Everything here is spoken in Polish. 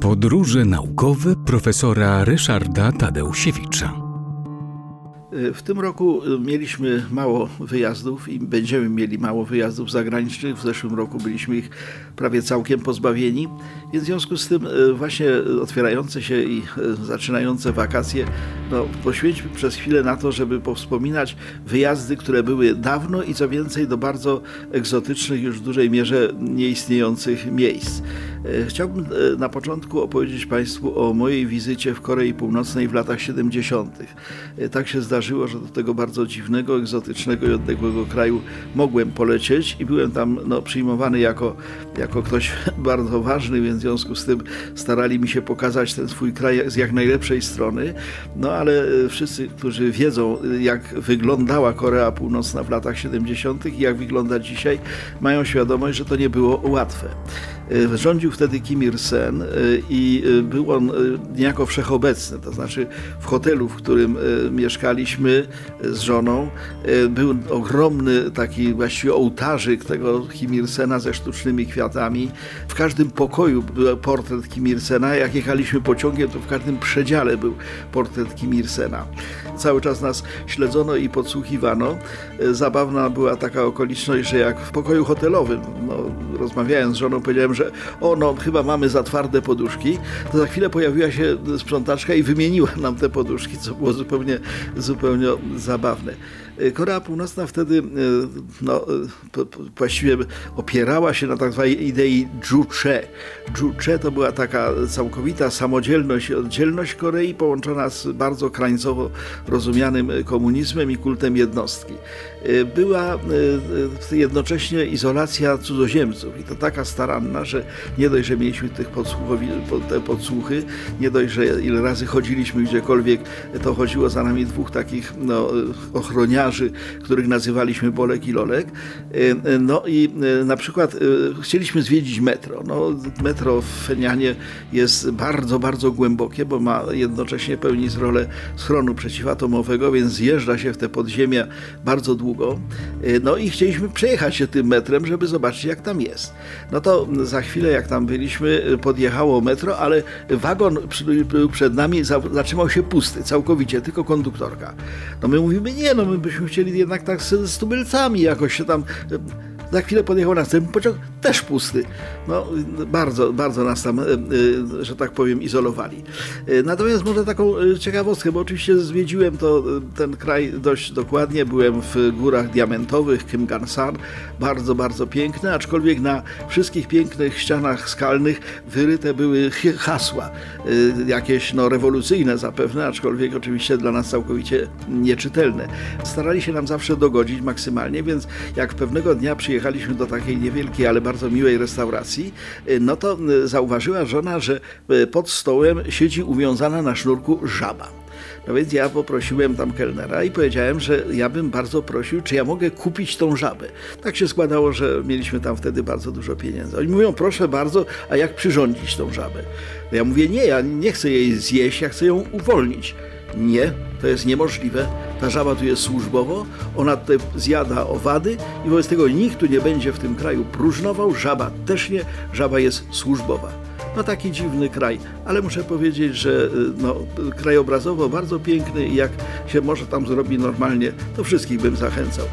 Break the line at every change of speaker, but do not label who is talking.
Podróże naukowe profesora Ryszarda Tadeusiewicza.
W tym roku mieliśmy mało wyjazdów i będziemy mieli mało wyjazdów zagranicznych. W zeszłym roku byliśmy ich prawie całkiem pozbawieni, więc w związku z tym y, właśnie otwierające się i y, zaczynające wakacje no, poświęćmy przez chwilę na to, żeby powspominać wyjazdy, które były dawno i co więcej do bardzo egzotycznych, już w dużej mierze nieistniejących miejsc. Chciałbym na początku opowiedzieć Państwu o mojej wizycie w Korei Północnej w latach 70. Tak się zdarzyło że do tego bardzo dziwnego, egzotycznego i odległego kraju mogłem polecieć i byłem tam no, przyjmowany jako, jako ktoś bardzo ważny, więc w związku z tym starali mi się pokazać ten swój kraj z jak najlepszej strony. No ale e, wszyscy, którzy wiedzą, jak wyglądała Korea Północna w latach 70. i jak wygląda dzisiaj, mają świadomość, że to nie było łatwe. E, rządził wtedy Kim Il-sen e, i był on niejako wszechobecny, to znaczy w hotelu, w którym mieszkaliśmy, z żoną. Był ogromny taki właściwie ołtarzyk tego Kim Il-sena ze sztucznymi kwiatami. W każdym pokoju był portret Kim Il-sena. Jak jechaliśmy pociągiem, to w każdym przedziale był portret Kim Il-sena. Cały czas nas śledzono i podsłuchiwano. Zabawna była taka okoliczność, że jak w pokoju hotelowym, no, rozmawiając z żoną, powiedziałem, że o, no, chyba mamy za twarde poduszki, to za chwilę pojawiła się sprzątaczka i wymieniła nam te poduszki, co było zupełnie, zupełnie zabawne. E, Korea Północna wtedy e, no, e, właściwie opierała się na tak zwanej idei Juche. Juche to była taka całkowita samodzielność i oddzielność Korei połączona z bardzo krańcowo rozumianym komunizmem i kultem jednostki. Była jednocześnie izolacja cudzoziemców i to taka staranna, że nie dość, że mieliśmy tych podsłuchowi, te podsłuchy, nie dość, że ile razy chodziliśmy gdziekolwiek, to chodziło za nami dwóch takich no, ochroniarzy, których nazywaliśmy Bolek i Lolek. E, no i e, na przykład e, chcieliśmy zwiedzić metro. No, metro w Fenianie jest bardzo, bardzo głębokie, bo ma jednocześnie pełnić rolę schronu przeciwatomowego, więc zjeżdża się w te podziemia bardzo długo. No i chcieliśmy przejechać się tym metrem, żeby zobaczyć, jak tam jest. No to za chwilę, jak tam byliśmy, podjechało metro, ale wagon był przed nami, zatrzymał się pusty, całkowicie, tylko konduktorka. No my mówimy, nie, no my byśmy chcieli jednak tak z, z tubylcami jakoś się tam za chwilę podjechał następny pociąg, też pusty. No, bardzo, bardzo nas tam, e, e, że tak powiem, izolowali. E, natomiast może taką ciekawostkę, bo oczywiście zwiedziłem to, ten kraj dość dokładnie. Byłem w górach diamentowych, Kimgansan, bardzo, bardzo piękne, aczkolwiek na wszystkich pięknych ścianach skalnych wyryte były hasła, jakieś no, rewolucyjne zapewne, aczkolwiek oczywiście dla nas całkowicie nieczytelne. Starali się nam zawsze dogodzić maksymalnie, więc jak pewnego dnia przyjechałem przyjechaliśmy do takiej niewielkiej, ale bardzo miłej restauracji, y, no to y, zauważyła żona, że y, pod stołem siedzi uwiązana na sznurku żaba. No więc ja poprosiłem tam kelnera i powiedziałem, że ja bym bardzo prosił, czy ja mogę kupić tą żabę. Tak się składało, że mieliśmy tam wtedy bardzo dużo pieniędzy. Oni mówią, proszę bardzo, a jak przyrządzić tą żabę? Ja mówię, nie, ja nie chcę jej zjeść, ja chcę ją uwolnić. Nie, to jest niemożliwe. Ta żaba tu jest służbowo, ona tutaj zjada owady i wobec tego nikt tu nie będzie w tym kraju próżnował, żaba też nie, żaba jest służbowa. No taki dziwny kraj, ale muszę powiedzieć, że y, no, krajobrazowo bardzo piękny i jak się może tam zrobi normalnie, to wszystkich bym zachęcał.